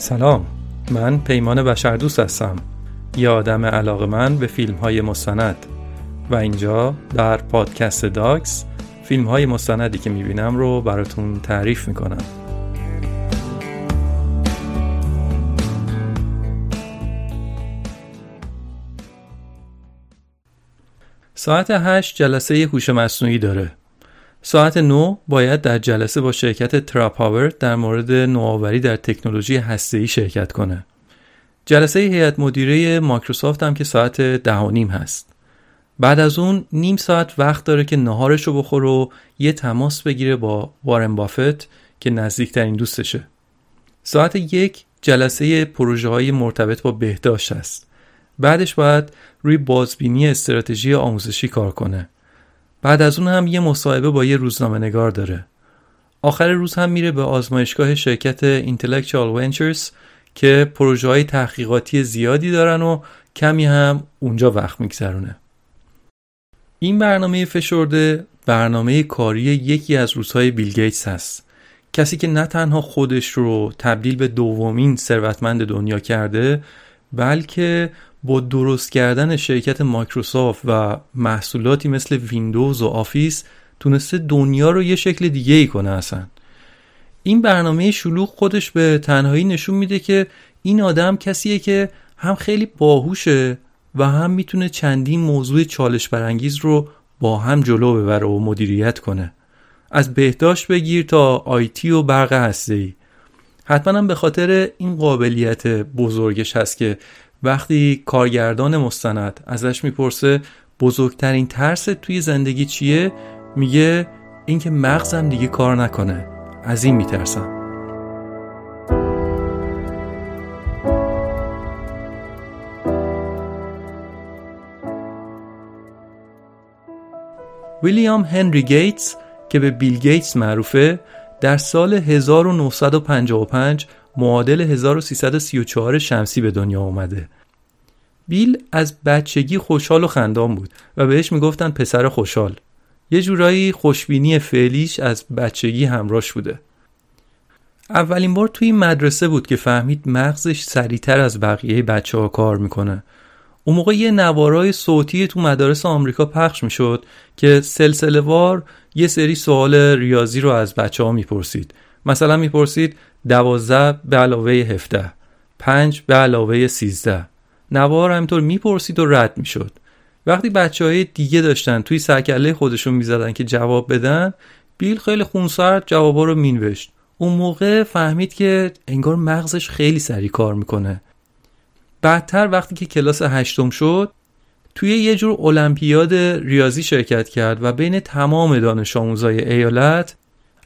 سلام من پیمان بشردوست هستم. یه آدم علاقه‌مند به فیلم های مستند. و اینجا در پادکست داکس فیلم های مستندی که می‌بینم رو براتون تعریف می‌کنم. ساعت هشت جلسه هوش مصنوعی داره. ساعت 9 باید در جلسه با شرکت TerraPower در مورد نوآوری در تکنولوژی هسته‌ای شرکت کنه. جلسه هیئت مدیره مایکروسافت هم که ساعت ده و نیم هست. بعد از اون نیم ساعت وقت داره که نهارش رو بخور و یه تماس بگیره با وارن بافت که نزدیکترین دوستشه. ساعت یک جلسه پروژه های مرتبط با بهداشت است. بعدش باید روی بازبینی استراتژی آموزشی کار کنه. بعد از اون هم یه مصاحبه با یه روزنامه نگار داره. آخر روز هم میره به آزمایشگاه شرکت Intellectual Ventures که پروژه های تحقیقاتی زیادی دارن و کمی هم اونجا وقت میگذرونه. این برنامه فشرده برنامه کاری یکی از روزهای بیل گیتس هست. کسی که نه تنها خودش رو تبدیل به دومین ثروتمند دنیا کرده بلکه با درست کردن شرکت مایکروسافت و محصولاتی مثل ویندوز و آفیس تونسته دنیا رو یه شکل دیگه ای کنه اصلا. این برنامه شلوغ خودش به تنهایی نشون میده که این آدم کسیه که هم خیلی باهوشه و هم می‌تونه چندین موضوع چالش برانگیز رو با هم جلو ببره و مدیریت کنه. از بهداشت بگیر تا آیتی و برق هسته ای حتما هم به خاطر این قابلیت بزرگش هست که وقتی کارگردان مستند ازش می‌پرسه بزرگترین ترس توی زندگی چیه؟ میگه اینکه مغزم دیگه کار نکنه. از این میترسم. ویلیام هنری گیتس که به بیل گیتس معروفه در سال 1955 معادل 1334 شمسی به دنیا اومده. بیل از بچگی خوشحال و خندان بود و بهش می‌گفتن پسر خوشحال. یه جورایی خوشبینی فعلیش از بچگی همراش بوده. اولین بار توی مدرسه بود که فهمید مغزش سریعتر از بقیه بچه ها کار می‌کنه. اون موقع یه نوارای صوتی تو مدارس آمریکا پخش می‌شد که سلسله وار یه سری سوال ریاضی رو از بچه ها می‌پرسید. مثلا می‌پرسید دوازده به علاوه هفته پنج به علاوه سیزده. نوار همینطور می‌پرسید و رد می‌شد. وقتی بچه های دیگه داشتن توی سرکله خودشون می‌زدن که جواب بدن بیل خیلی خونسرد جوابا رو مینوشت. اون موقع فهمید که انگار مغزش خیلی سریع کار می‌کنه. بعدتر وقتی که کلاس هشتم شد توی یه جور المپیاد ریاضی شرکت کرد و بین تمام دانش آموزای ایالت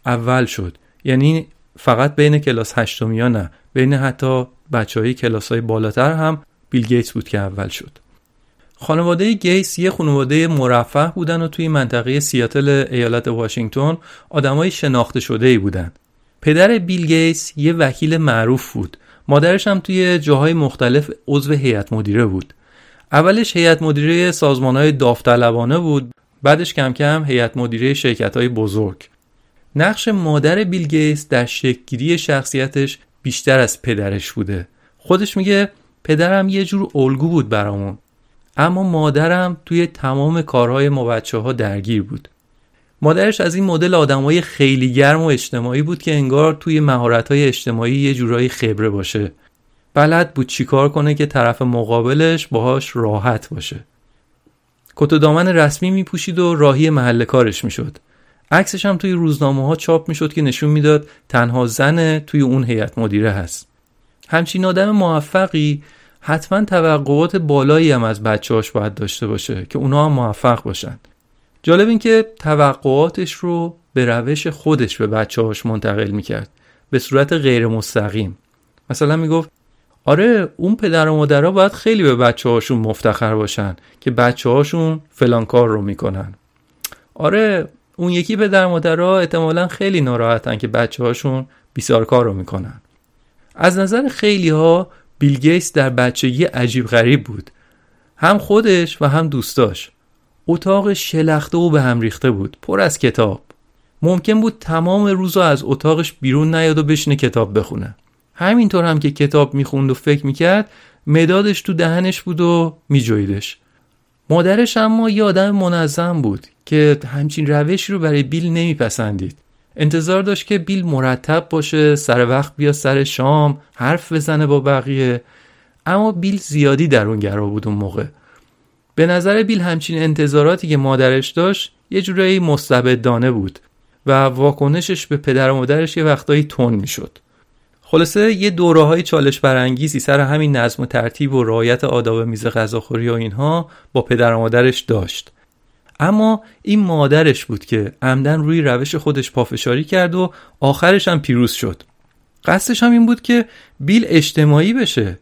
اول شد. یعنی فقط بین کلاس هشتمی نه بین حتی بچه های کلاس های بالاتر هم بیل گیتس بود که اول شد. خانواده گیتس یه خانواده مرفه بودن و توی منطقه سیاتل ایالت واشنگتن آدمای شناخته شده ای بودن. پدر بیل گیتس یه وکیل معروف بود. مادرش هم توی جاهای مختلف عضو هیئت مدیره بود. اولش هیئت مدیره های داوطلبانه بود بعدش کم کم هیئت مدیره شرکت های بزرگ. نقش مادر بیل گیتس در شکلگیری شخصیتش بیشتر از پدرش بوده. خودش میگه پدرم یه جور الگو بود برامون اما مادرم توی تمام کارهای ما بچه ها درگیر بود. مادرش از این مدل آدمای خیلی گرم و اجتماعی بود که انگار توی مهارت‌های اجتماعی یه جورایی خبره باشه. بلد بود چیکار کنه که طرف مقابلش باهاش راحت باشه. کت و دامن رسمی میپوشید و راهی محل کارش می‌شد. عکسش هم توی روزنامه ها چاپ می‌شد که نشون می‌داد تنها زن توی اون هیئت مدیره هست. همچین آدم موفقی حتما توقعات بالایی هم از بچه‌هاش باید داشته باشه که اونا هم موفق باشن. جالب این که توقعاتش رو به روش خودش به بچه‌هاش منتقل می‌کرد به صورت غیر مستقیم مثلا می‌گفت آره اون پدر و مادرها باید خیلی به بچه هاشون مفتخر باشن که بچه هاشون فلان کار رو می‌کنن. آره اون یکی پدر مادرها احتمالا خیلی ناراحتن که بچه هاشون بیسار کار رو می‌کنن. از نظر خیلی ها بیل گیتس در بچگی عجیب غریب بود. هم خودش و هم دوستاش. اتاق شلخته و به هم ریخته بود پر از کتاب. ممکن بود تمام روز از اتاقش بیرون نیاد و بشینه کتاب بخونه. همینطور هم که کتاب می‌خوند و فکر می‌کرد مدادش تو دهنش بود و میجویدش مادرش اما یه آدم منظم بود که همچین روشی رو برای بیل نمیپسندید. انتظار داشت که بیل مرتب باشه سر وقت بیا سر شام حرف بزنه با بقیه. اما بیل زیادی در اون گرا بود اون موقع. به نظر بیل همچین انتظاراتی که مادرش داشت یه جورایی مستبدانه بود و واکنشش به پدر و مادرش یه وقتایی تون می‌شد. خلاصه یه دوره های چالش برانگیزی سر همین نظم و ترتیب و رعایت آداب میز غذاخوری و اینها با پدر و مادرش داشت. اما این مادرش بود که عمدن روی روش خودش پافشاری کرد و آخرش هم پیروز شد. قصدش هم این بود که بیل اجتماعی بشه.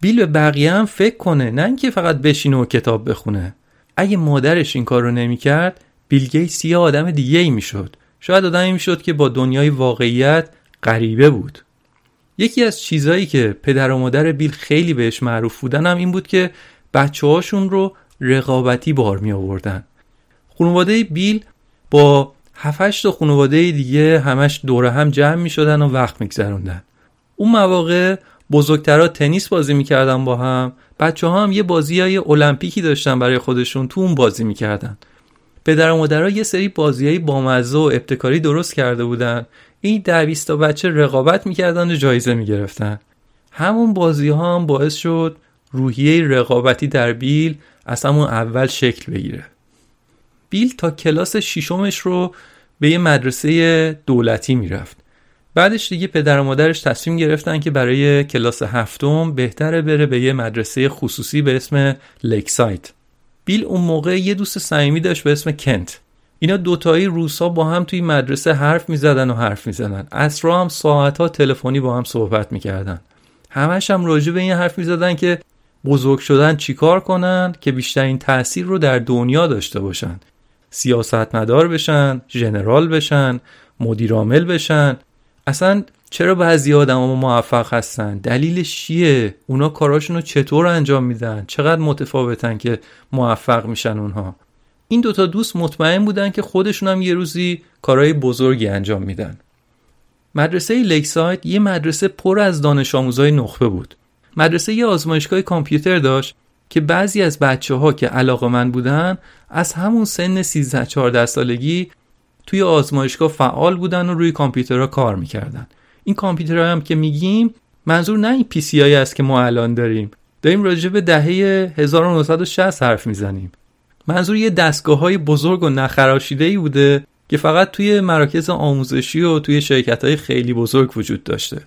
بیل به بقیه هم فکر کنه نه اینکه فقط بشینه و کتاب بخونه. اگه مادرش این کار رو نمی‌کرد بیل گیتس یه آدم دیگه ای می‌شد. شاید آدمی می‌شد که با دنیای واقعیت غریبه بود. یکی از چیزهایی که پدر و مادر بیل خیلی بهش معروف بودن هم این بود که بچه هاشون رو رقابتی بار می آوردن خانواده بیل با 7 تا خانواده دیگه همش دور هم جمع می شدن و وقت میگذروندن. اون مواقع بزرگترها تنیس بازی می‌کردن با هم. بچه ها هم یه بازی های المپیکی داشتن برای خودشون تو اون بازی می‌کردن. پدر و مادرها یه سری بازی های بامزه و ابتکاری درست کرده بودن. این ده تا بچه رقابت می‌کردن و جایزه می‌گرفتن. همون بازی ها هم باعث شد روحیه رقابتی در بیل از همون اول شکل بگیره. بیل تا کلاس شیشمش رو به یه مدرسه دولتی می‌رفت. بعدش دیگه پدر و مادرش تصمیم گرفتن که برای کلاس هفتم بهتره بره به یه مدرسه خصوصی به اسم لیکسایت بیل اون موقع یه دوست صمیمی داشت به اسم کنت اینا دوتایی روسا با هم توی مدرسه حرف می‌زدن و حرف می‌زدن. اسرا هم ساعتها تلفنی با هم صحبت می‌کردن. همش هم راجع به این حرف می‌زدن که بزرگ شدن چیکار کنن که بیشترین تاثیر رو در دنیا داشته باشن. سیاستمدار بشن ژنرال بشن مدیرعامل بشن. اصلا چرا بعضی آدم موفق هستن؟ دلیلش چیه؟ اونا کاراشون رو چطور انجام میدن؟ چقدر متفاوتن که موفق میشن اونها؟ این دوتا دوست مطمئن بودن که خودشون هم یه روزی کارهای بزرگی انجام میدن. مدرسه لیکساید یه مدرسه پر از دانش آموزای نخبه بود. مدرسه یه آزمایشگاه کامپیوتر داشت که بعضی از بچه ها که علاقه مند بودن از همون سن 13 14 سالگی توی آزمایشگاه فعال بودن و روی کامپیوترها کار می‌کردن. این کامپیوترها هم که میگیم منظور نه این PC هاست که ما الان داریم. داریم راجع به دهه 1960 حرف می‌زنیم. منظور یه دستگاه های بزرگ و نخراشیده ای بوده که فقط توی مراکز آموزشی و توی شرکت های خیلی بزرگ وجود داشته.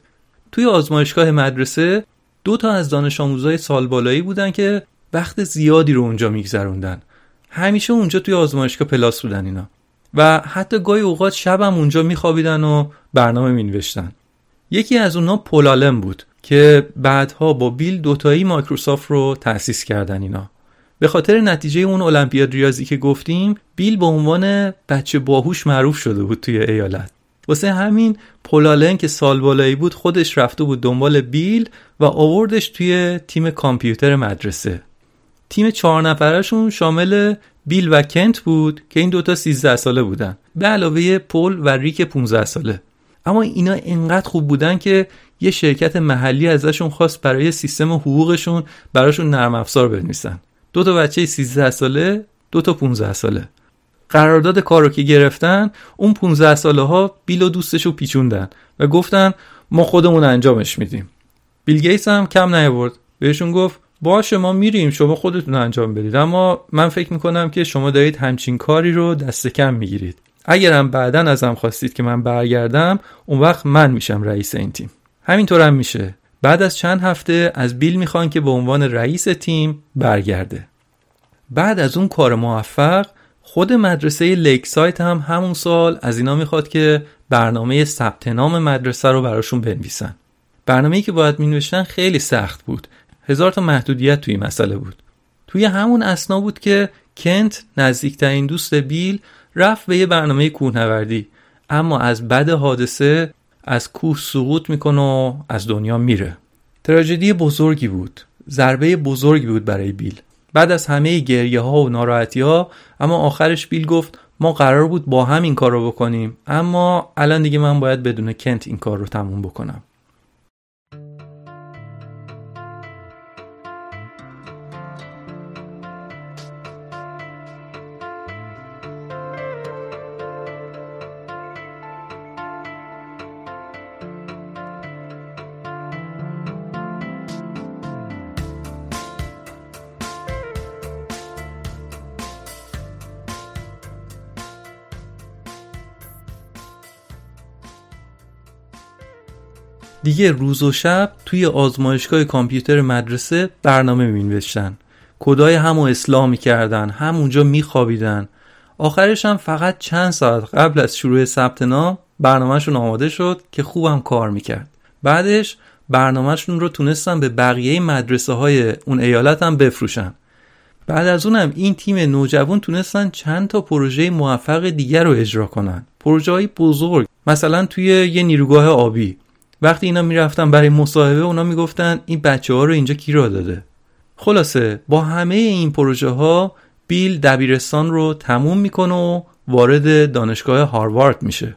توی آزمایشگاه مدرسه دو تا از دانش آموزای سال بالایی بودن که وقت زیادی رو اونجا میگذروندن. همیشه اونجا توی آزمایشگاه پلاس بودن اینا. و حتی گاهی اوقات شبم اونجا میخوابیدن و برنامه مینوشتن. یکی از اونها پولالم بود که بعدها با بیل دوتایی مایکروسافت رو تأسیس کردن اینا. به خاطر نتیجه اون المپیاد ریاضی که گفتیم بیل به عنوان بچه باهوش معروف شده بود توی ایالت. واسه همین پولالن که سال بالایی بود خودش رفته بود دنبال بیل و آوردش توی تیم کامپیوتر مدرسه. تیم چهار نفرشون شامل بیل و کنت بود که این دوتا 13 ساله بودن. به علاوه پل و ریک 15 ساله. اما اینا انقدر خوب بودن که یه شرکت محلی ازشون خواست برای سیستم حقوقشون براشون نرم افزار بنویسن. دو تا بچه 13 ساله دو تا 15 ساله. قرارداد کارو که گرفتن اون 15 ساله ها بیل و دوستشو پیچوندن و گفتن ما خودمون انجامش میدیم. بیل گیتس هم کم نیاورد. بهشون گفت باشه ما میریم شما خودتون انجام بدید. اما من فکر می‌کنم که شما دارید همچین کاری رو دست کم می‌گیرید. اگرم بعدا ازم خواستید که من برگردم اون وقت من میشم رئیس این تیم. همینطور هم میشه. بعد از چند هفته از بیل می‌خوان که به عنوان رئیس تیم برگرده. بعد از اون کار موفق خود مدرسه لیک سایت هم همون سال از اینا می‌خواد که برنامه ثبت نام مدرسه رو براشون بنویسن. برنامه‌ای که باید مینوشتن خیلی سخت بود. هزار تا محدودیت توی مسئله بود. توی همون اسنا بود که کنت نزدیکترین دوست بیل رفت به یه برنامه کوهنوردی. اما از بد حادثه از کوه سقوط می‌کنه و از دنیا میره. تراژدی بزرگی بود. ضربه بزرگی بود برای بیل. بعد از همه گریه ها و ناراحتی ها اما آخرش بیل گفت ما قرار بود با هم این کار رو بکنیم اما الان دیگه من باید بدون کنت این کار رو تموم بکنم. دیگه روز و شب توی آزمایشگاه کامپیوتر مدرسه برنامه مینوشتن. کدای همو اصلاح می‌کردن همونجا میخوابیدن. آخرش هم فقط چند ساعت قبل از شروع ثبت نام برنامهشون آماده شد که خوبم کار می‌کرد. بعدش برنامهشون رو تونستن به بقیه مدرسه های اون ایالت هم بفروشن. بعد از اونم این تیم نوجوان تونستن چند تا پروژه موفق دیگر رو اجرا کنن. پروژه های بزرگ مثلا توی یه نیروگاه آبی. وقتی اینا می‌رفتن برای مصاحبه اونا می‌گفتن این بچه ها رو اینجا کی را داده؟ خلاصه با همه این پروژه ها بیل دبیرستان رو تموم می‌کنه و وارد دانشگاه هاروارد میشه.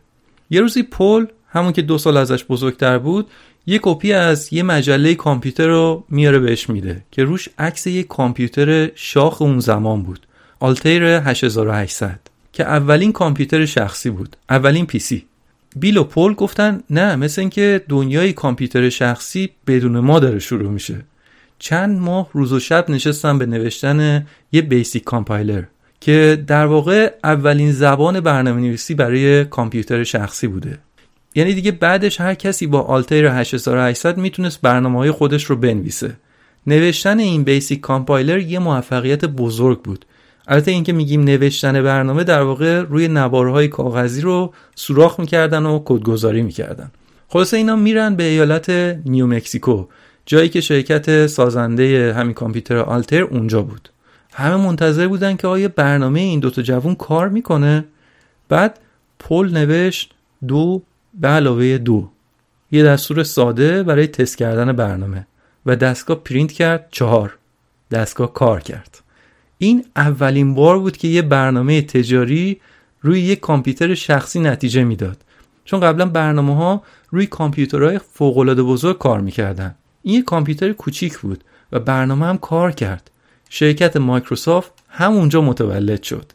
یه روزی پل همون که دو سال ازش بزرگتر بود یه کپی از یه مجله کامپیوتر رو میاره بهش میده که روش عکس یه کامپیوتر شاخ اون زمان بود آلتیر 8800 که اولین کامپیوتر شخصی بود اولین پیسی بیل و پل گفتن نه مثل اینکه دنیای کامپیوتر شخصی بدون ما داره شروع میشه. چند ماه روز و شب نشستن به نوشتن یه BASIC compiler که در واقع اولین زبان برنامه نویسی برای کامپیوتر شخصی بوده. یعنی دیگه بعدش هر کسی با آلتیر 8800 می‌تونست برنامه های خودش رو بنویسه. نوشتن این BASIC compiler یه موفقیت بزرگ بود. البته اینکه میگیم نوشتن برنامه در واقع روی نوارهای کاغذی رو سوراخ می‌کردن و کدگذاری می‌کردن. خلاصه اینا میرن به ایالت نیو مکسیکو جایی که شرکت سازنده همین کامپیوتر آلتیر اونجا بود. همه منتظر بودن که آیا برنامه این دوتا جوون کار می‌کنه. بعد پل نوشت دو به علاوه دو. یه دستور ساده برای تست کردن برنامه و دستگاه پرینت کرد چهار. دستگاه کار کرد. این اولین بار بود که یه برنامه تجاری روی یک کامپیوتر شخصی نتیجه می‌داد. چون قبلا برنامه ها روی کامپیوترهای فوقالعاده بزرگ کار می‌کردن. این یک کامپیوتر کوچیک بود و برنامه هم کار کرد. شرکت مایکروسافت همونجا متولد شد.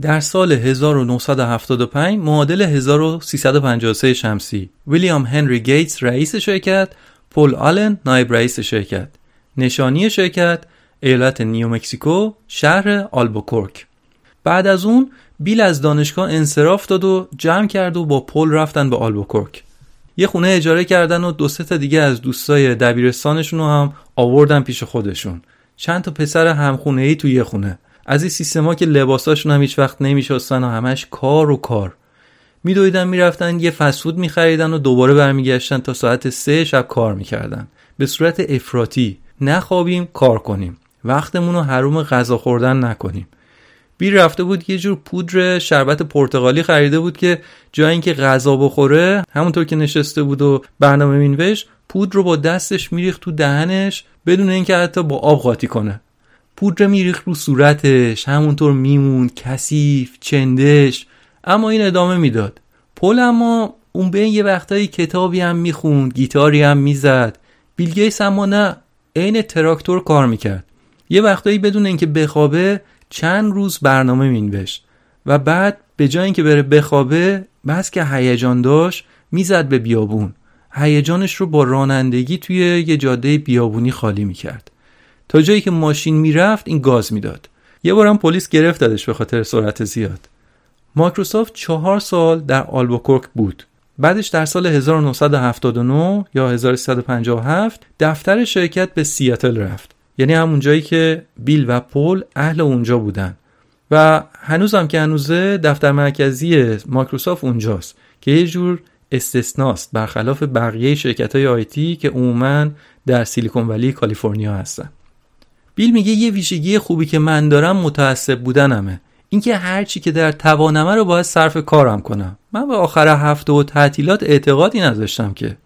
در سال 1975 معادل 1353 شمسی ویلیام هنری گیتس رئیس شرکت پول آلن نایب رئیس شرکت. نشانی شرکت ایالت نیومکسیکو شهر آلبوکرک. بعد از اون بیل از دانشگاه انصراف داد و جمع کرد و با پل رفتن به آلبوکرک. یه خونه اجاره کردن و دو سه تا دیگه از دوستای دبیرستانشون رو هم آوردن پیش خودشون. چند تا پسر همخونه ای توی یه خونه. از این سیستما که لباساشون هم هیچ وقت نمیشستن و همش کار و کار. میدویدن می‌رفتن یه فست فود میخریدن و دوباره برمیگشتن تا ساعت سه شب کار می‌کردن. به صورت افراطی. نخوابیم کار کنیم. وقتمون رو حروم غذا خوردن نکنیم. بیل رفته بود یه جور پودر شربت پرتغالی خریده بود که جای اینکه غذا بخوره همونطور که نشسته بود و برنامه مینوشت پودر رو با دستش میریخت تو دهنش بدون اینکه حتی با آب قاطی کنه. پودر میریخت رو صورتش همونطور میمون کثیف چندش اما این ادامه می‌داد. پل اما اون به یه وقتایی کتابی هم می‌خوند گیتاری هم می‌زد. بیل گیتس اما نه عین تراکتور کار می‌کرد. یه وقتایی بدون اینکه بخوابه چند روز برنامه مینوشت و بعد به جای اینکه بره بخوابه بس که هیجان داشت می‌زد به بیابون. هیجانش رو با رانندگی توی یه جاده بیابونی خالی می‌کرد. تا جایی که ماشین می‌رفت این گاز می‌داد. یه بارم پلیس گرفتدش به خاطر سرعت زیاد. مایکروسافت چهار سال در آلبوکرک بود. بعدش در سال 1979 یا 1357 دفتر شرکت به سیاتل رفت. یعنی همون جایی که بیل و پل اهل اونجا بودن. و هنوزم که هنوزه دفتر مرکزی مایکروسافت اونجاست که یه جور استثناست برخلاف بقیه شرکت های آیتی که عموما در سیلیکون ولی کالیفرنیا هستن. بیل میگه یه ویژگی خوبی که من دارم متعصب بودنمه. اینکه هر چی که در توانمه رو باید صرف کارم کنم. من به آخر هفته و تعطیلات اعتقادی نداشتم که.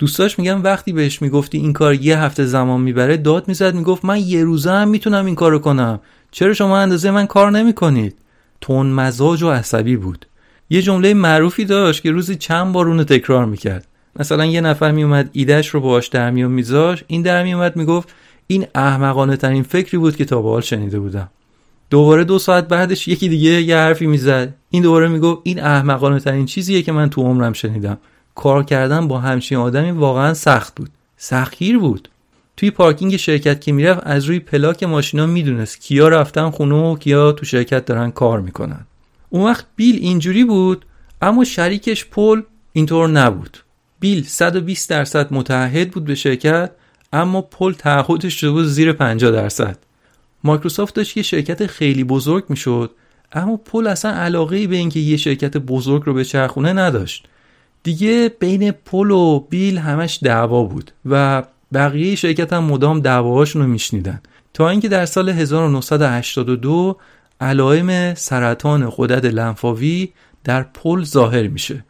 دوستاش میگم وقتی بهش می‌گفتی این کار یه هفته زمان می‌بره داد می‌زد می‌گفت من یه روزه هم می‌تونم این کارو کنم. چرا شما اندازه من کار نمی‌کنید؟ تون مزاج و عصبی بود. یه جمله معروفی داشت که روزی چند بار اونو تکرار می‌کرد. مثلا یه نفر میومد ایدهش رو باهاش در میون میذاش این در میومد می‌گفت این احمقانه ترین فکری بود که تا به حال شنیده بودم. دوباره دو ساعت بعدش یکی دیگه یه حرفی می‌زد. این دوباره می‌گفت این احمقانه ترین چیزیه که من تو عمرم شنیدم. کار کردن با همچین آدمی واقعا سخت بود. سختگیر بود. توی پارکینگ شرکت که می‌رفت از روی پلاک ماشینا می‌دونست کیا رفتن خونه و کیا تو شرکت دارن کار می‌کنن. اون وقت بیل اینجوری بود اما شریکش پل اینطور نبود. بیل 120 درصد متحد بود به شرکت اما پل تعهدش شده بود زیر 50 درصد. مایکروسافت داشت یه شرکت خیلی بزرگ می‌شد اما پل اصلا علاقه ای به اینکه یه شرکت بزرگ رو به چرخونه نداشت. دیگه بین پل و بیل همش دعوا بود و بقیه شرکت هم مدام دعواهاشون رو میشنیدن. تا اینکه در سال 1982 علائم سرطان غدد لنفاوی در پل ظاهر میشه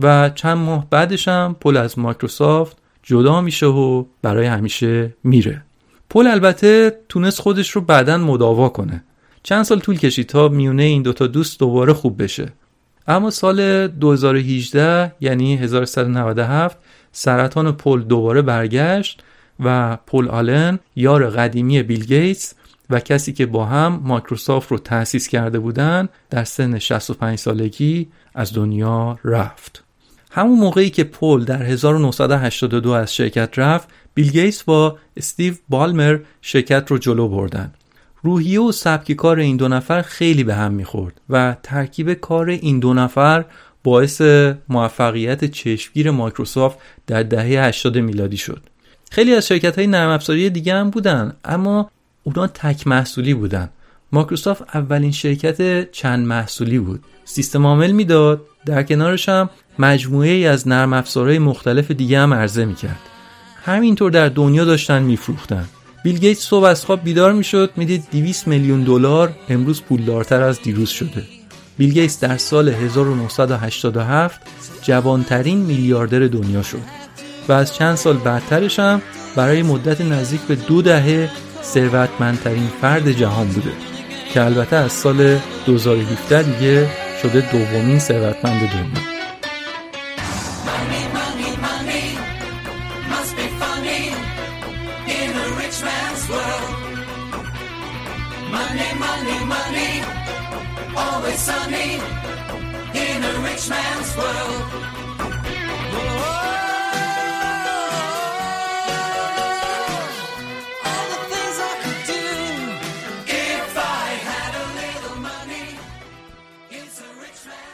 و چند ماه بعدش هم پل از مایکروسافت جدا میشه و برای همیشه میره. پل البته تونست خودش رو بعدا مداوا کنه. چند سال طول کشید تا میونه این دوتا دوست دوباره خوب بشه. اما سال 2018 یعنی 1397 سرطان پل دوباره برگشت و پل آلن یار قدیمی بیل گیتس و کسی که با هم مایکروسافت رو تأسیس کرده بودن در سن 65 سالگی از دنیا رفت. همون موقعی که پل در 1982 از شرکت رفت بیل گیتس با استیو بالمر شرکت رو جلو بردن. روحیه و سبک کار این دو نفر خیلی به هم می‌خورد و ترکیب کار این دو نفر باعث موفقیت چشمگیر مایکروسافت در دهه 80 میلادی شد. خیلی از شرکت های نرم افزاری دیگه هم بودن اما اونا تک محصولی بودن. مایکروسافت اولین شرکت چند محصولی بود. سیستم عامل می‌داد در کنارش هم مجموعه ای از نرم افزارهای مختلف دیگه هم عرضه می‌کرد. همینطور در دنیا داشتن میفروختن. بیل گیتس صبح از خواب بیدار می‌شد می‌دید 200 میلیون دلار امروز پولدارتر از دیروز شده. بیل گیتس در سال 1987 جوانترین میلیاردر دنیا شد و از چند سال بعدترش هم برای مدت نزدیک به دو دهه ثروتمندترین فرد جهان بوده که البته از سال 2017 دیگه شده دومین ثروتمند دنیا.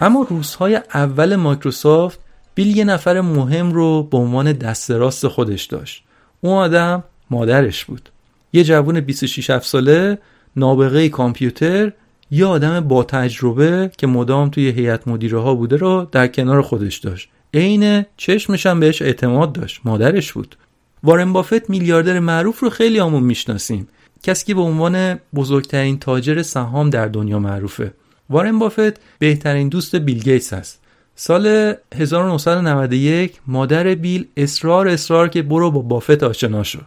اما روزهای اول مایکروسافت بیل یه نفر مهم رو به عنوان دست راست خودش داشت. اون آدم مادرش بود. یه جوون 26 ساله نابغه کامپیوتر یه آدم با تجربه که مدام توی هیئت مدیره ها بوده رو در کنار خودش داشت. عین چشمش هم بهش اعتماد داشت. مادرش بود. وارن بافت میلیاردر معروف رو خیلی همون می‌شناسیم. کسی که به عنوان بزرگترین تاجر سهام در دنیا معروفه. وارن بافت بهترین دوست بیل گیتس است سال 1991 مادر بیل اصرار اصرار که برو با بافت آشنا شو.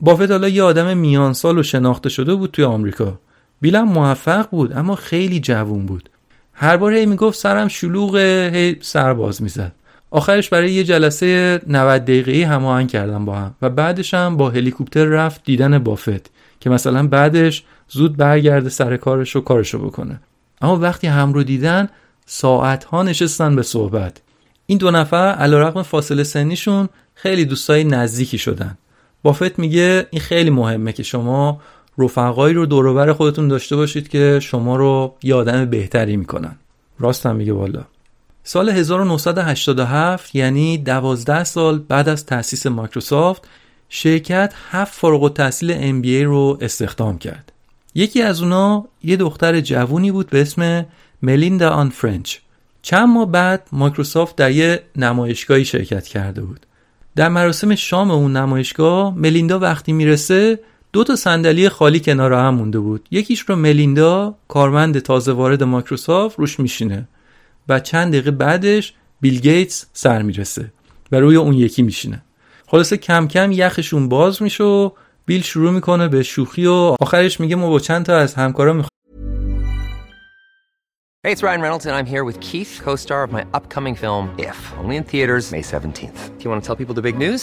بافت حالا یه آدم میان سال و شناخته شده بود توی آمریکا. بیل هم موفق بود اما خیلی جوون بود. هر بار هی می‌گفت سرم شلوغ هی سرباز می‌زد. آخرش برای یه جلسه 90 دقیقه‌ای هماهنگ کردم با هم و بعدش هم با هلیکوپتر رفت دیدن بافت که مثلا بعدش زود برگرده سر کارش و کارشو بکنه. اما وقتی هم رو دیدن ساعت ها نشستن به صحبت. این دو نفر علیرغم فاصله سنیشون خیلی دوستای نزدیکی شدن. بافت میگه این خیلی مهمه که شما رفقایی رو دوروبر خودتون داشته باشید که شما رو یه آدم بهتری می‌کنن. راست هم میگه والا. سال 1987 یعنی 12 سال بعد از تأسیس مایکروسافت شرکت هفت فارغ التحصیل MBA رو استخدام کرد. یکی از اونا یه دختر جوونی بود به اسم ملیندا آن فرنچ. چند ماه بعد مایکروسافت در یه نمایشگاهی شرکت کرده بود. در مراسم شام اون نمایشگاه ملیندا وقتی می‌رسه دو تا صندلی خالی کنار هم مونده بود یکیش رو ملیندا کارمند تازه وارد مایکروسافت روش میشینه و چند دقیقه بعدش بیل گیتس سر می‌رسه و روی اون یکی میشینه خلاصه کم کم یخشون باز میشه و بیل شروع می‌کنه به شوخی و آخرش میگه ما با چند تا از همکارا Hey, it's Ryan Reynolds, and I'm here with Keith, co star of my upcoming film, If, only in theaters, May 17th. Do you want to tell people the big news?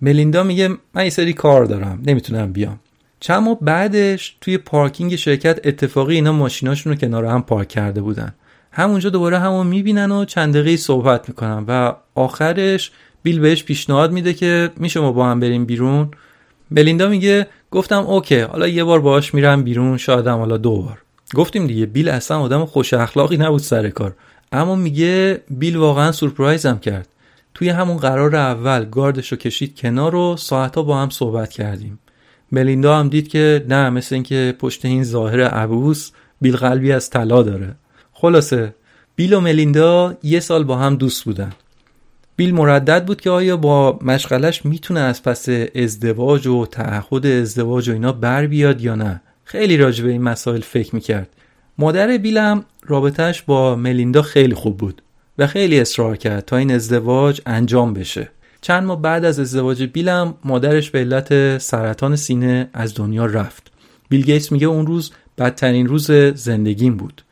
ملیندا میگه من یه سری کار دارم نمی‌تونم بیام. چند ماه بعدش توی پارکینگ شرکت اتفاقی اینا ماشیناشون رو کنار هم پارک کرده بودن. همونجا دوباره همون می‌بینن و چند دقیقه صحبت می‌کنن و آخرش بیل بهش پیشنهاد میده که میشه ما با هم بریم بیرون. ملیندا میگه گفتم اوکی حالا یه بار باهاش میرم بیرون شاید حالا دو بار. گفتیم دیگه بیل اصلا آدم خوش اخلاقی نبود سر کار. اما میگه بیل واقعا سورپرایزم کرد. توی همون قرار اول گاردش رو کشید کنار و ساعتها با هم صحبت کردیم. ملیندا هم دید که نه مثل اینکه پشت این ظاهر عبوس بیل قلبی از طلا داره. خلاصه بیل و ملیندا یه سال با هم دوست بودن. بیل مردد بود که آیا با مشغلش می‌تونه از پس ازدواج و تعهد ازدواج و اینا بر بیاد یا نه؟ خیلی راجع به این مسائل فکر می‌کرد. مادر بیلم رابطهش با ملیندا خیلی خوب بود. و خیلی اصرار کرد تا این ازدواج انجام بشه. چند ماه بعد از ازدواج بیلم مادرش به علت سرطان سینه از دنیا رفت. بیل گیتس میگه اون روز بدترین روز زندگیم بود.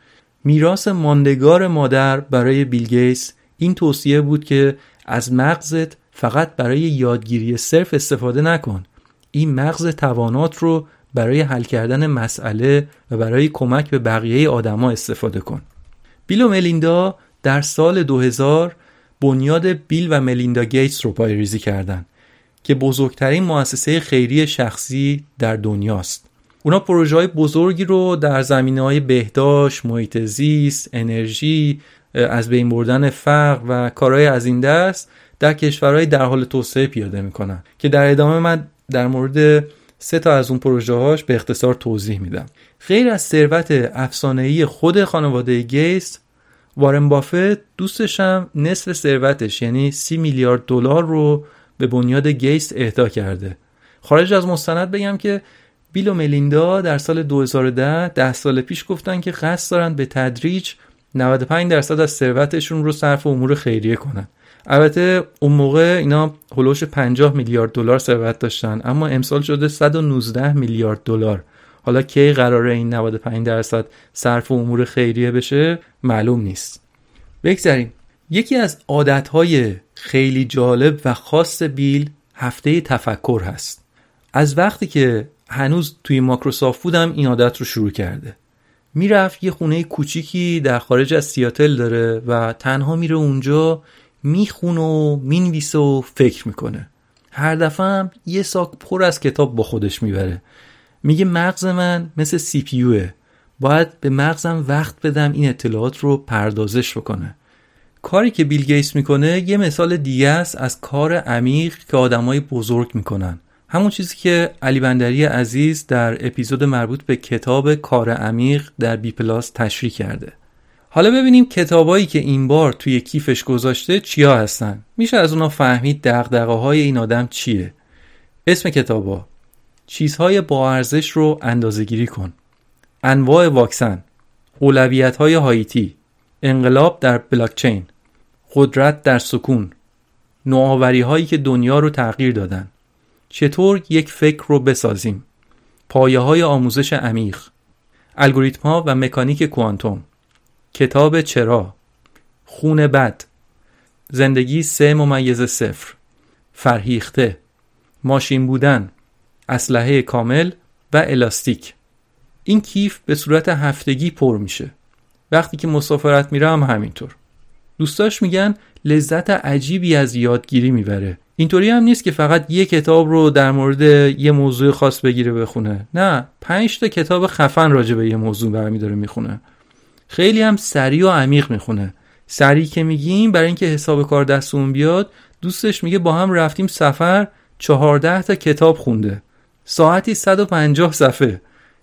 میراث ماندگار مادر برای بیل گیتس این توصیه بود که از مغزت فقط برای یادگیری صرف استفاده نکن. این مغز توانات رو برای حل کردن مسئله و برای کمک به بقیه آدما استفاده کن. بیل و ملیندا در سال 2000 بنیاد بیل و ملیندا گیتس رو پای ریزی کردن که بزرگترین مؤسسه خیری شخصی در دنیاست. اونا پروژه های بزرگی رو در زمینه های بهداشت، محیط زیست، انرژی، از بین بردن فقر و کارهای از این دست در کشورهای در حال توسعه پیاده می‌کنن که در ادامه من در مورد سه تا از اون پروژه هاش به اختصار توضیح میدم. غیر از ثروت افسانه‌ای خود خانواده گیتس وارن بافت دوستشم نصف ثروتش یعنی سی میلیارد دلار رو به بنیاد گیتس اهدا کرده. خارج از مستند بگم که بیل و ملیندا در سال 2010 ده سال پیش گفتن که قصد دارن به تدریج 95 درصد از ثروتشون رو صرف امور خیریه کنن. البته اون موقع اینا هلوش 50 میلیارد دلار ثروت داشتن اما امسال شده 119 میلیارد دلار. حالا کی قراره این 95 درصد صرف امور خیریه بشه معلوم نیست. بگذاریم. یکی از عادتهای خیلی جالب و خاص بیل هفته تفکر هست. از وقتی که هنوز توی ماکروسافت بودم این عادت رو شروع کرده. می‌رفت یه خونه کوچیکی در خارج از سیاتل داره و تنها میره اونجا می‌خونه و می‌نویسه و فکر می‌کنه. هر دفعه هم یه ساک پر از کتاب با خودش می‌بره. میگه مغز من مثل سی پیوه باید به مغزم وقت بدم این اطلاعات رو پردازش بکنه. کاری که بیل گیتس می‌کنه یه مثال دیگه است از کار عمیق که آدمای بزرگ می‌کنن. همون چیزی که علی بندری عزیز در اپیزود مربوط به کتاب کار عمیق در بی پلاس تشریح کرده. حالا ببینیم کتابایی که این بار توی کیفش گذاشته چیا هستن. میشه از اونا فهمید دقدقه های این آدم چیه. اسم کتابا. چیزهای با ارزش رو اندازه گیری کن. انواع واکسن اولویت های هایتی انقلاب در بلاکچین قدرت در سکون نوآوری هایی که دنیا رو تغییر دادن. چطور یک فکر رو بسازیم؟ پایه های آموزش عمیق الگوریتم ها و مکانیک کوانتوم کتاب چرا خون بد زندگی سه ممیز صفر فرهیخته ماشین بودن. اسلحه کامل و الاستیک. این کیف به صورت هفتگی پر میشه. وقتی که مسافرت میره هم همینطور. دوستاش میگن لذت عجیبی از یادگیری می‌بره. اینطوری هم نیست که فقط یه کتاب رو در مورد یه موضوع خاص بگیره بخونه. نه پنج تا کتاب خفن راجع به یه موضوع برمیداره می‌خونه. خیلی هم سریع و عمیق می‌خونه. سریع که میگیم برای اینکه حساب کار دستمون بیاد دوستش میگه با هم رفتیم سفر چهارده تا کتاب خونده. ساعتی 150 صفحه.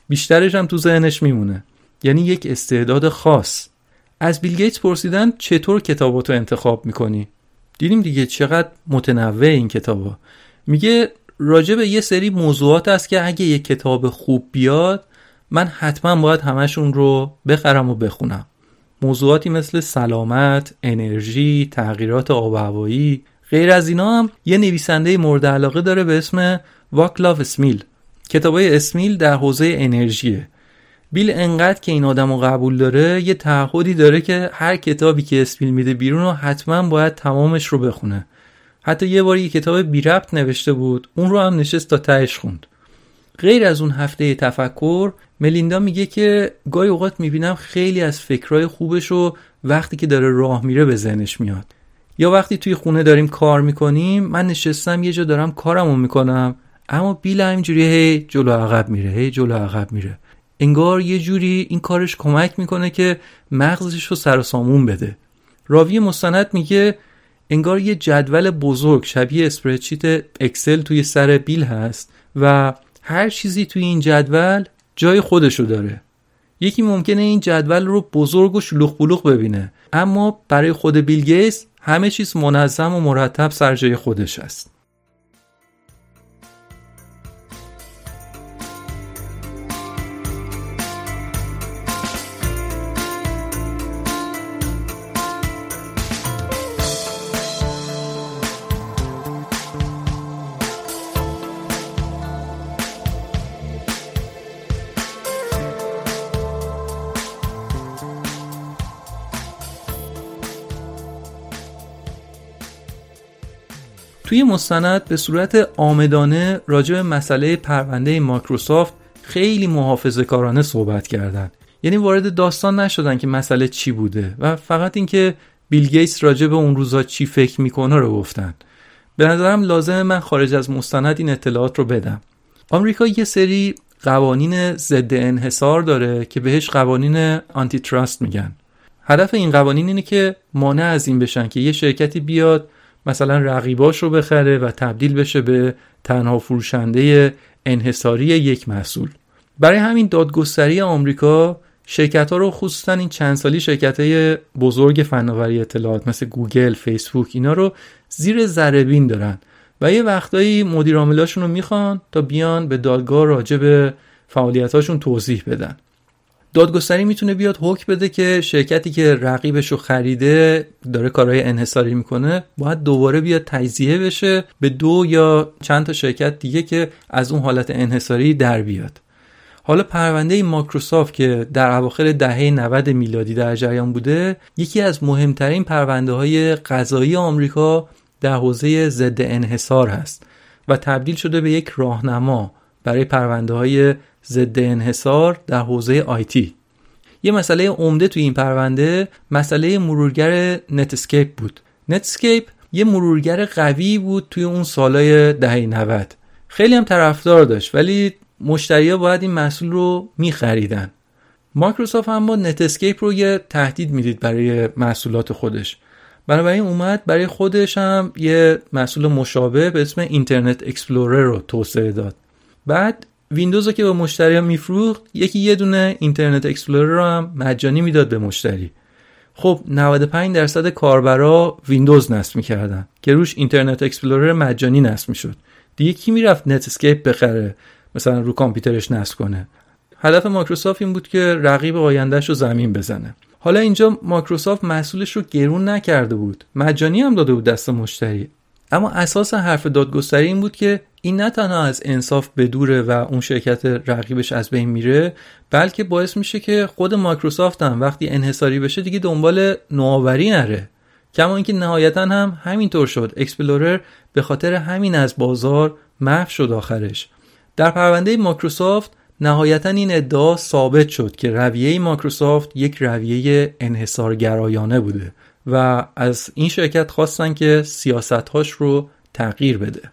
بیشترش هم تو ذهنش میمونه. یعنی یک استعداد خاص. از بیل گیتس پرسیدن چطور کتاباتو انتخاب می‌کنی؟ دیدیم دیگه چقدر متنوع این کتابا. میگه راجع به یه سری موضوعات است که اگه یه کتاب خوب بیاد من حتما باید همشون رو بخرم و بخونم. موضوعاتی مثل سلامت، انرژی، تغییرات آب و هوایی غیر از اینا هم یه نویسنده مورد علاقه داره به اسم واکلاف اسمیل کتابای اسمیل در حوزه انرژیه. بیل انقدر که این آدم رو قبول داره یه تعهدی داره که هر کتابی که اسمیل میده بیرون رو حتما باید تمامش رو بخونه. حتی یه بار یه کتاب بی ربط نوشته بود اون رو هم نشست تا تهش خوند. غیر از اون هفته تفکر ملیندا میگه که گاهی اوقات می‌بینم خیلی از فکرهای خوبش رو وقتی که داره راه میره به ذهنش میاد. یا وقتی توی خونه داریم کار می‌کنیم من نشستم یه جا دارم کارمو می‌کنم. اما بیل همینجوری هی جلو عقب میره هی جلو عقب میره. انگار یه جوری این کارش کمک می‌کنه که مغزش رو سر سامون بده. راوی مستند میگه انگار یه جدول بزرگ شبیه اسپرچیت اکسل توی سر بیل هست و هر چیزی توی این جدول جای خودشو داره. یکی ممکنه این جدول رو بزرگ و شلوغ بلوغ ببینه اما برای خود بیل همه چیز منظم و مرتب سر جای خودش است. توی مستند به صورت آمدانه راجع به مسئله پرونده مایکروسافت خیلی محافظه کارانه صحبت کردن یعنی وارد داستان نشدن که مسئله چی بوده و فقط اینکه بیل گیتس راجع به اون روزا چی فکر می‌کنه رو گفتن. به نظرم لازم من خارج از مستند این اطلاعات رو بدم. آمریکا یه سری قوانین ضد انحصار داره که بهش قوانین آنتی تراست میگن. هدف این قوانین اینه که مانع از این بشن که یه شرکتی بیاد مثلا رقیباش رو بخره و تبدیل بشه به تنها فروشنده انحصاری یک محصول. برای همین دادگستری آمریکا شرکت ها رو خصوصا این چند سالی شرکت های بزرگ فناوری اطلاعات مثل گوگل، فیسبوک اینا رو زیر ذره دارن و یه وقتایی مدیر رو می‌خوان تا بیان به دادگاه راجع به فعالیتاشون توضیح بدن. دادگستری می‌تونه بیاد حکم بده که شرکتی که رقیبش رو خریده داره کارهای انحصاری می‌کنه باید دوباره بیاد تجزیه بشه به دو یا چند تا شرکت دیگه که از اون حالت انحصاری در بیاد. حالا پرونده مایکروسافت که در اواخر دهه 90 میلادی در جریان بوده یکی از مهمترین پرونده های قضایی آمریکا در حوزه ضد انحصار هست و تبدیل شده به یک راهنما برای پرونده های ضد انحصار در حوزه آیتی یه مسئله عمده توی این پرونده مسئله مرورگر نتسکیپ بود. نتسکیپ یه مرورگر قوی بود توی اون سالای دهه 90 خیلی هم طرفدار داشت ولی مشتریا باید این محصول رو میخریدن. مایکروسافت هم با نتسکیپ رو یه تهدید می‌دید برای محصولات خودش. بنابراین اومد برای خودش هم یه محصول مشابه به اسم اینترنت اکسپلورر رو توسعه داد. بعد ویندوز رو که به مشتری میفروخت یکی یه دونه اینترنت اکسپلورر رو هم مجانی می‌داد به مشتری. خب 95 درصد کاربرا ویندوز نصب می‌کردن که روش اینترنت اکسپلورر مجانی نصب می‌شد. دیگه کی می‌رفت نتسکیپ بخره مثلا رو کامپیوترش نصب کنه؟ هدف مایکروسافت این بود که رقیب آیندهش رو زمین بزنه. حالا اینجا مایکروسافت محصولش رو گرون نکرده بود. مجانی هم داده بود دست مشتری. اما اساس حرف دادگستری این بود که این نه تنها از انصاف بدوره و اون شرکت رقیبش از بین میره بلکه باعث میشه که خود مایکروسافت هم وقتی انحصاری بشه دیگه دنبال نوآوری نره. کما اینکه نهایتا هم همینطور شد. اکسپلورر به خاطر همین از بازار محو شد آخرش. در پرونده مایکروسافت نهایتا این ادعا ثابت شد که رویه مایکروسافت یک رویه انحصارگرایانه بوده. و از این شرکت خواستن که سیاستهاش رو تغییر بده.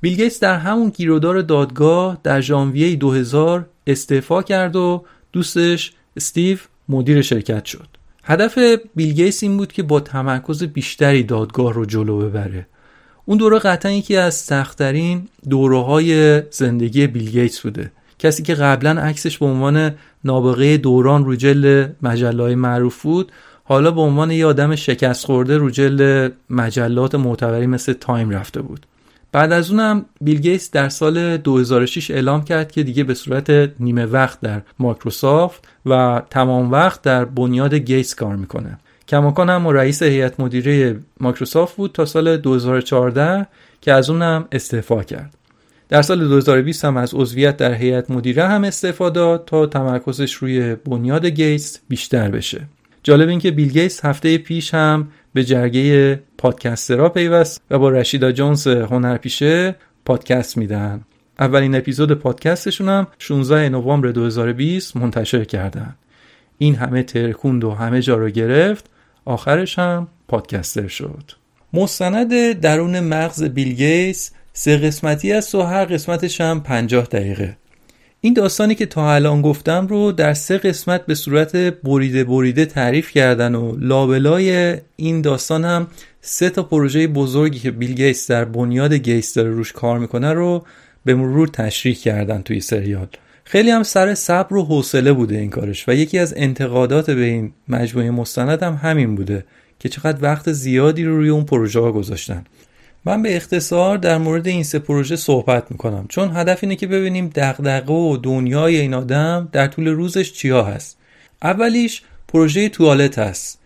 بیل گیتس در همون گیرودار دادگاه در ژانویه 2000 استعفا کرد و دوستش استیو مدیر شرکت شد. هدف بیل گیتس این بود که با تمرکز بیشتری دادگاه رو جلو ببره. اون دوره قطعا یکی از سختترین دوره های زندگی بیل گیتس بوده. کسی که قبلا عکسش به عنوان نابغه دوران رو جلد مجله معروف بود حالا به عنوان یه آدم شکست خورده رو جلد مجلات معتبری مثل تایم رفته بود. بعد از اونم بیل گیتس در سال 2006 اعلام کرد که دیگه به صورت نیمه وقت در مایکروسافت و تمام وقت در بنیاد گیتس کار می‌کنه. کماکان هم رئیس هیئت مدیره مایکروسافت بود تا سال 2014 که از اونم استعفا کرد. در سال 2020 هم از عضویت در هیئت مدیره هم استعفا داد تا تمرکزش روی بنیاد گیتس بیشتر بشه. جالب این که بیل گیتس هفته پیش هم به جرگه پادکسترها پیوست و با رشیدا جونز هنرپیشه پادکست میدن. اولین اپیزود پادکستشون هم 16 نوامبر 2020 منتشر کردن. این همه ترکوند و همه جا رو گرفت آخرش هم پادکستر شد. مستند درون مغز بیل گیتس سه قسمتی است و هر قسمتش هم 50 دقیقه. این داستانی که تا الان گفتم رو در سه قسمت به صورت بریده بریده تعریف کردن و لابلای این داستان هم سه تا پروژه بزرگی که بیل گیتس در بنیاد گیتس داره روش کار می‌کنه رو به مرور تشریح کردن توی سریال. خیلی هم سر صبر و حوصله بوده این کارش و یکی از انتقادات به این مجموعه مستند هم همین بوده که چقدر وقت زیادی رو روی اون پروژه ها گذاشتن. من به اختصار در مورد این سه پروژه صحبت می‌کنم. چون هدف اینه که ببینیم دغدغه و دنیای این آدم در طول روزش چیا هست. اولیش پروژه توالت هست.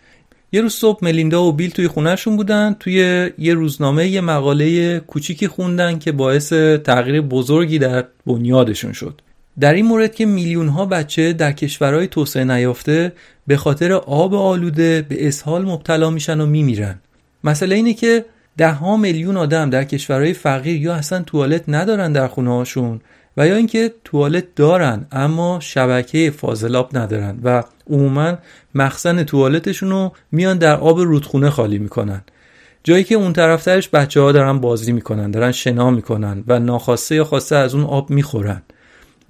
یه روز صبح ملیندا و بیل توی خونهشون بودن توی یه روزنامه یه مقاله کوچیکی خوندن که باعث تغییر بزرگی در بنیادشون شد. در این مورد که میلیون ها بچه در کشورهای توسعه نیافته به خاطر آب آلوده به اسهال مبتلا میشن و میمیرن. مسئله اینه که ده ها میلیون آدم در کشورهای فقیر یا اصلا توالت ندارن در خونه هاشون و یا اینکه توالت دارن اما شبکه فاضلاب ندارن و عموما مخزن توالتشون رو میان در آب رودخونه خالی می‌کنن. جایی که اون طرفترش بچه ها دارن بازی می‌کنن دارن شنا می‌کنن و ناخواسته یا خواسته از اون آب می‌خورن.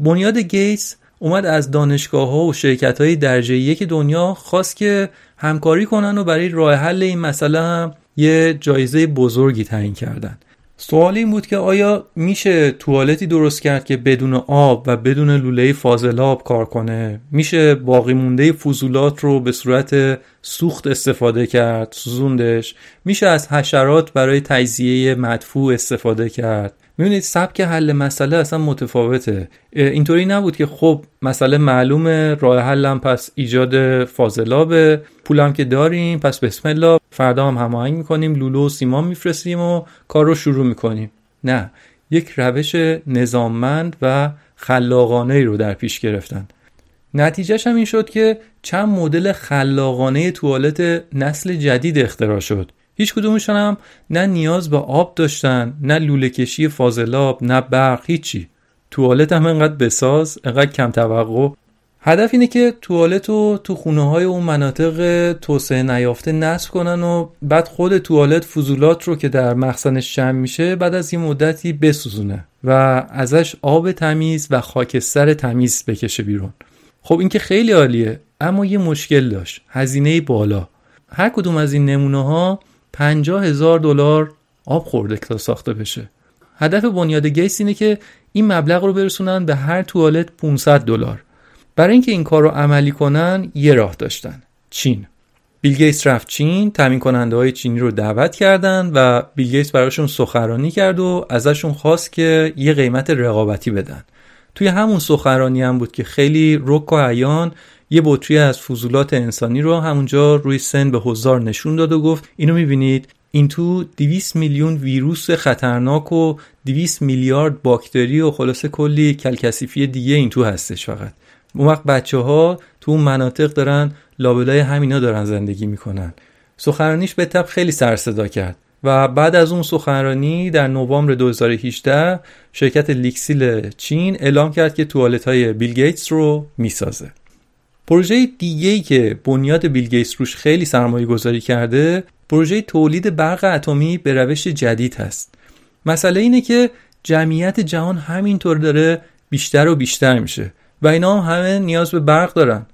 بنیاد گیتس اومد از دانشگاه ها و شرکت های درجه یک دنیا خواست که همکاری کنن و برای راه حل این مسئله هم یه جایزه بزرگی تعیین کردن. سوال این بود که آیا میشه توالتی درست کرد که بدون آب و بدون لوله فاضلاب کار کنه؟ میشه باقی مونده فضولات رو به صورت سوخت استفاده کرد سوزوندش؟ میشه از حشرات برای تجزیه مدفوع استفاده کرد؟ می‌بینید سبک حل مسئله اصلا متفاوته. اینطوری نبود که خب مسئله معلومه راه حلم پس ایجاد فاضلاب پولم که داریم پس بسم الله. فردا هم هماهنگ می‌کنیم لولو و سیمان میفرستیم و کار رو شروع می‌کنیم. نه یک روش نظاممند و خلاقانه ای رو در پیش گرفتن. نتیجهش هم این شد که چند مدل خلاقانه توالت نسل جدید اختراع شد. هیچ کدومشون هم نه نیاز به آب داشتن نه لوله کشی فاضلاب نه برق هیچی. توالت هم انقدر بساز انقدر کم توقع. هدف اینه که توالت رو تو خونه های اون مناطق توسعه نیافته نصب کنن و بعد خود توالت فضولات رو که در مخزنش جمع میشه بعد از یه مدتی بسوزونه و ازش آب تمیز و خاکستر تمیز بکشه بیرون. خب این که خیلی عالیه اما یه مشکل داشت. هزینه بالا. هر کدوم از این نمونه ها 50 هزار دلار آب خورده تا ساخته بشه. هدف بنیاد گیس اینه که این مبلغ رو برسونن به هر توالت 500 دلار. برای اینکه این کار رو عملی کنن یه راه داشتن. چین. بیل گیتس رفت چین تامین کننده های چینی رو دعوت کردن و بیل گیتس براشون سخنرانی کرد و ازشون خواست که یه قیمت رقابتی بدن. توی همون سخنرانی هم بود که خیلی رک و عیان یه بطری از فضولات انسانی رو همونجا روی سن به حضار نشون داد و گفت اینو می‌بینید. این تو 200 میلیون ویروس خطرناک و 200 میلیارد باکتری و خلاصه کلی کثیفی دیگه این تو هستش فقط. اون وقت بچه ها تو اون مناطق دارن لابلای همینا دارن زندگی می‌کنن. سخنرانیش به تبع خیلی سر صدا کرد و بعد از اون سخنرانی در نوامبر 2018 شرکت لیکسیل چین اعلام کرد که توالت های بیل گیتس رو می‌سازه. پروژه دیگه ای که بنیاد بیل گیتس روش خیلی سرمایه گذاری کرده پروژه تولید برق اتمی به روش جدید هست. مسئله اینه که جمعیت جهان همینطور داره بیشتر و بیشتر میشه و اینا هم همه نیاز به برق دارن.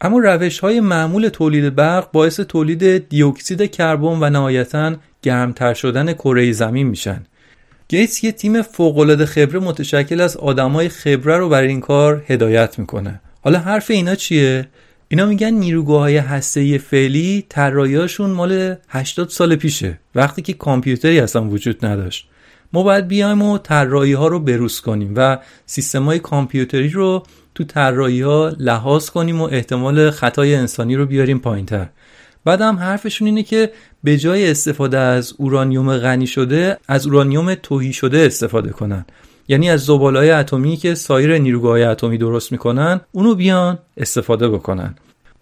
اما روش های معمول تولید برق باعث تولید دیوکسید کربن و نهایتا گرمتر شدن کره زمین میشن. گیتس یه تیم فوقالعاده خبره متشکل از آدمای خبره رو برای این کار هدایت می‌کنه. حالا حرف اینا چیه؟ اینا میگن نیروگاههای هسته‌ای فعلی طراحیاشون مال 80 سال پیشه وقتی که کامپیوتری اصلا وجود نداشت. ما باید بیایم و طراحی ها رو بروز کنیم و سیستم های کامپیوتری رو تو طراحی ها لحاظ کنیم و احتمال خطای انسانی رو بیاریم پایینتر. بعد هم حرفشون اینه که به جای استفاده از اورانیوم غنی شده از اورانیوم توهی شده استفاده کنن. یعنی از زبالای اتمی که سایر نیروگاه اتمی درست می‌کنن اونو بیان استفاده بکنن.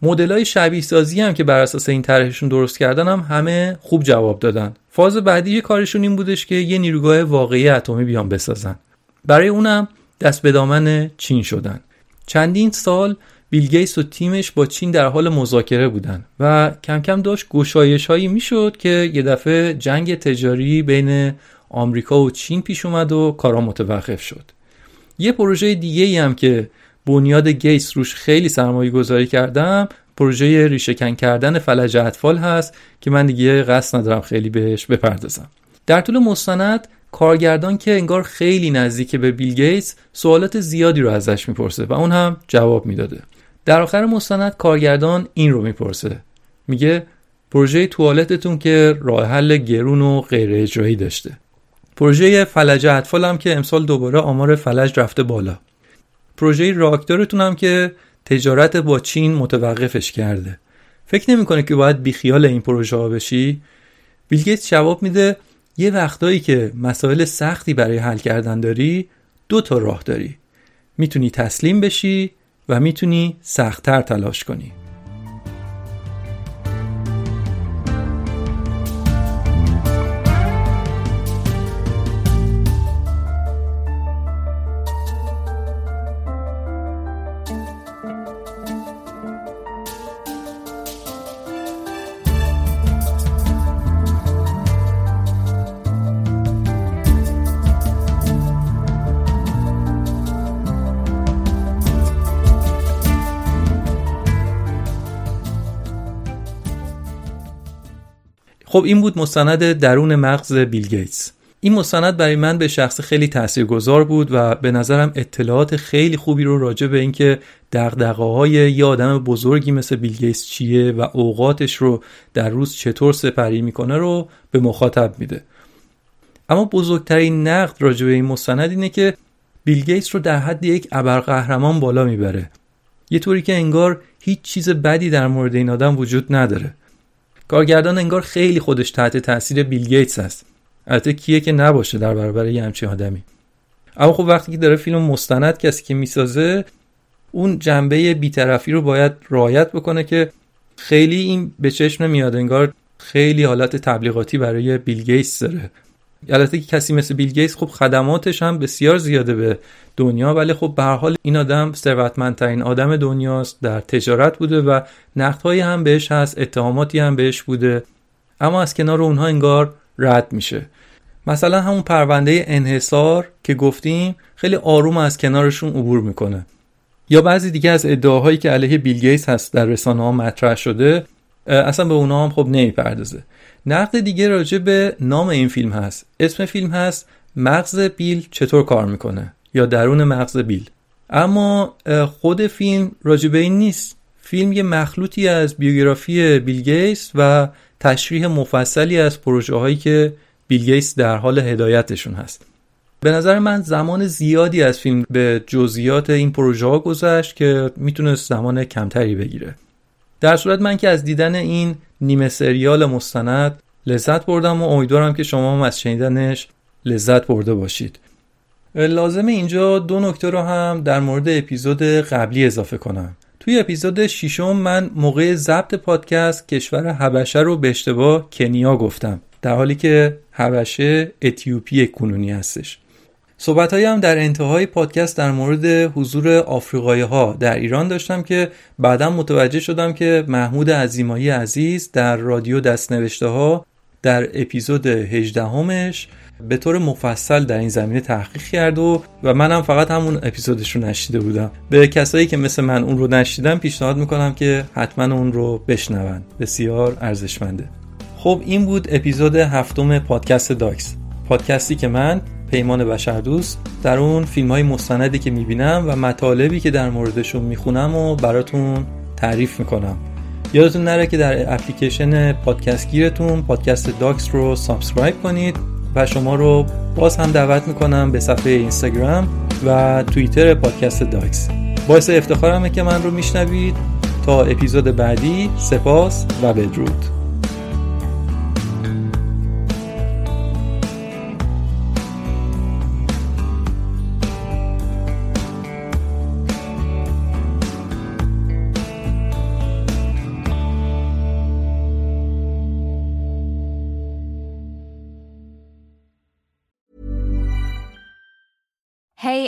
های شبیه سازی هم که بر اساس این طرحشون درست کردن هم همه خوب جواب دادن. فاز بعدی کارشون این بودش که یه نیروگاه واقعی اتمی بیان بسازن. برای اونم دست به دامن چین شدن. چندین سال بیل گیتس و تیمش با چین در حال مذاکره بودن و کم کم داشت گشایش هایی می‌شد که یه دفعه جنگ تجاری بین آمریکا و چین پیش اومد و کارا متوقف شد. یه پروژه دیگه ای هم که بنیاد گیتس روش خیلی سرمایه گذاری کردم پروژه ریشهکن کردن فلج اطفال هست که من دیگه قصد ندارم خیلی بهش بپردازم. در طول مستند کارگردان که انگار خیلی نزدیک به بیل گیتس سوالات زیادی رو ازش می‌پرسه و اون هم جواب می‌داده. در آخر مستند کارگردان این رو می‌پرسه. میگه پروژه توالتتون که راه حل گرون و غیر اجرایی داشته. پروژه فلج اطفال هم که امسال دوباره آمار فلج رفته بالا. پروژه راکتورتون هم که تجارت با چین متوقفش کرده. فکر نمی‌کنه که باید بیخیال این پروژه ها بشی؟ بیل جواب میده یه وقتایی که مسائل سختی برای حل کردن داری دو تا راه داری. می‌تونی تسلیم بشی و می‌تونی سختتر تلاش کنی. خب این بود مستند درون مغز بیل گیتس. این مستند برای من به شخص خیلی تاثیرگذار بود و به نظرم اطلاعات خیلی خوبی رو راجع به اینکه دغدغه های یه آدم بزرگی مثل بیل گیتس چیه و اوقاتش رو در روز چطور سپری می‌کنه رو به مخاطب میده. اما بزرگترین نقد راجع به این مستند اینه که بیل گیتس رو در حد یک ابرقهرمان بالا می‌بره. یه طوری که انگار هیچ چیز بدی در مورد این آدم وجود نداره. کارگردان انگار خیلی خودش تحت تاثیر بیل گیتس است البته کیه که نباشه در برابر یه همچین آدمی. اما خب وقتی که داره فیلم مستند کسی که می‌سازه اون جنبه بیطرفی رو باید رعایت بکنه که خیلی این به چشم نمیاد انگار خیلی حالت تبلیغاتی برای بیل گیتس داره. البته که کسی مثل بیل گیتس خب خدماتش هم بسیار زیاده به دنیا ولی خب به حال این آدم ثروتمندترین آدم دنیاست در تجارت بوده و نقدهایی هم بهش هست اتهاماتی هم بهش بوده. اما از کنار اونها انگار رد میشه. مثلا همون پرونده انحصار که گفتیم خیلی آروم از کنارشون عبور می‌کنه. یا بعضی دیگه از ادعاهایی که علیه بیل گیتس هست در رسانه ها مطرح شده اصلا به اونا هم خب نمی‌پردازه. نقد دیگه راجع به نام این فیلم هست. اسم فیلم هست مغز بیل چطور کار می‌کنه یا درون مغز بیل. اما خود فیلم راجع به این نیست. فیلم یه مخلوطی از بیوگرافی بیل گیتس و تشریح مفصلی از پروژه هایی که بیل گیتس در حال هدایتشون هست. به نظر من زمان زیادی از فیلم به جزئیات این پروژه ها گذشت که می‌تونست زمان کمتری بگیره. در صورت من که از دیدن این نیمه سریال مستند. لذت بردم و امیدوارم که شما هم از شنیدنش لذت برده باشید. لازم اینجا دو نکته رو هم در مورد اپیزود قبلی اضافه کنم. توی اپیزود ششم من موقع ضبط پادکست کشور حبشه رو به اشتباه کنیا گفتم در حالی که حبشه اتیوپی کنونی هستش. صحبت هم در انتهای پادکست در مورد حضور آفریقایی ها در ایران داشتم که بعدا متوجه شدم که محمود عزیمایی عزیز در رادیو دستنوشته ها در اپیزود 18 همش به طور مفصل در این زمینه تحقیق کرد و و منم فقط همون اپیزودش رو نشیده بودم. به کسایی که مثل من اون رو نشیدم پیشنهاد می‌کنم که حتما اون رو بشنون بسیار ارزشمنده. خب این بود اپیزود هفتم پادکست داکس. پادکستی که من پیمان بشردوست در اون فیلم های مستندی که می‌بینم و مطالبی که در موردشون می‌خونم و براتون تعریف می‌کنم. یادتون نره که در اپلیکیشن پادکست گیرتون پادکست داکس رو subscribe کنید و شما رو باز هم دعوت می‌کنم به صفحه اینستاگرام و توییتر پادکست داکس. باعث افتخارمه که من رو میشنوید. تا اپیزود بعدی سپاس و بدرود.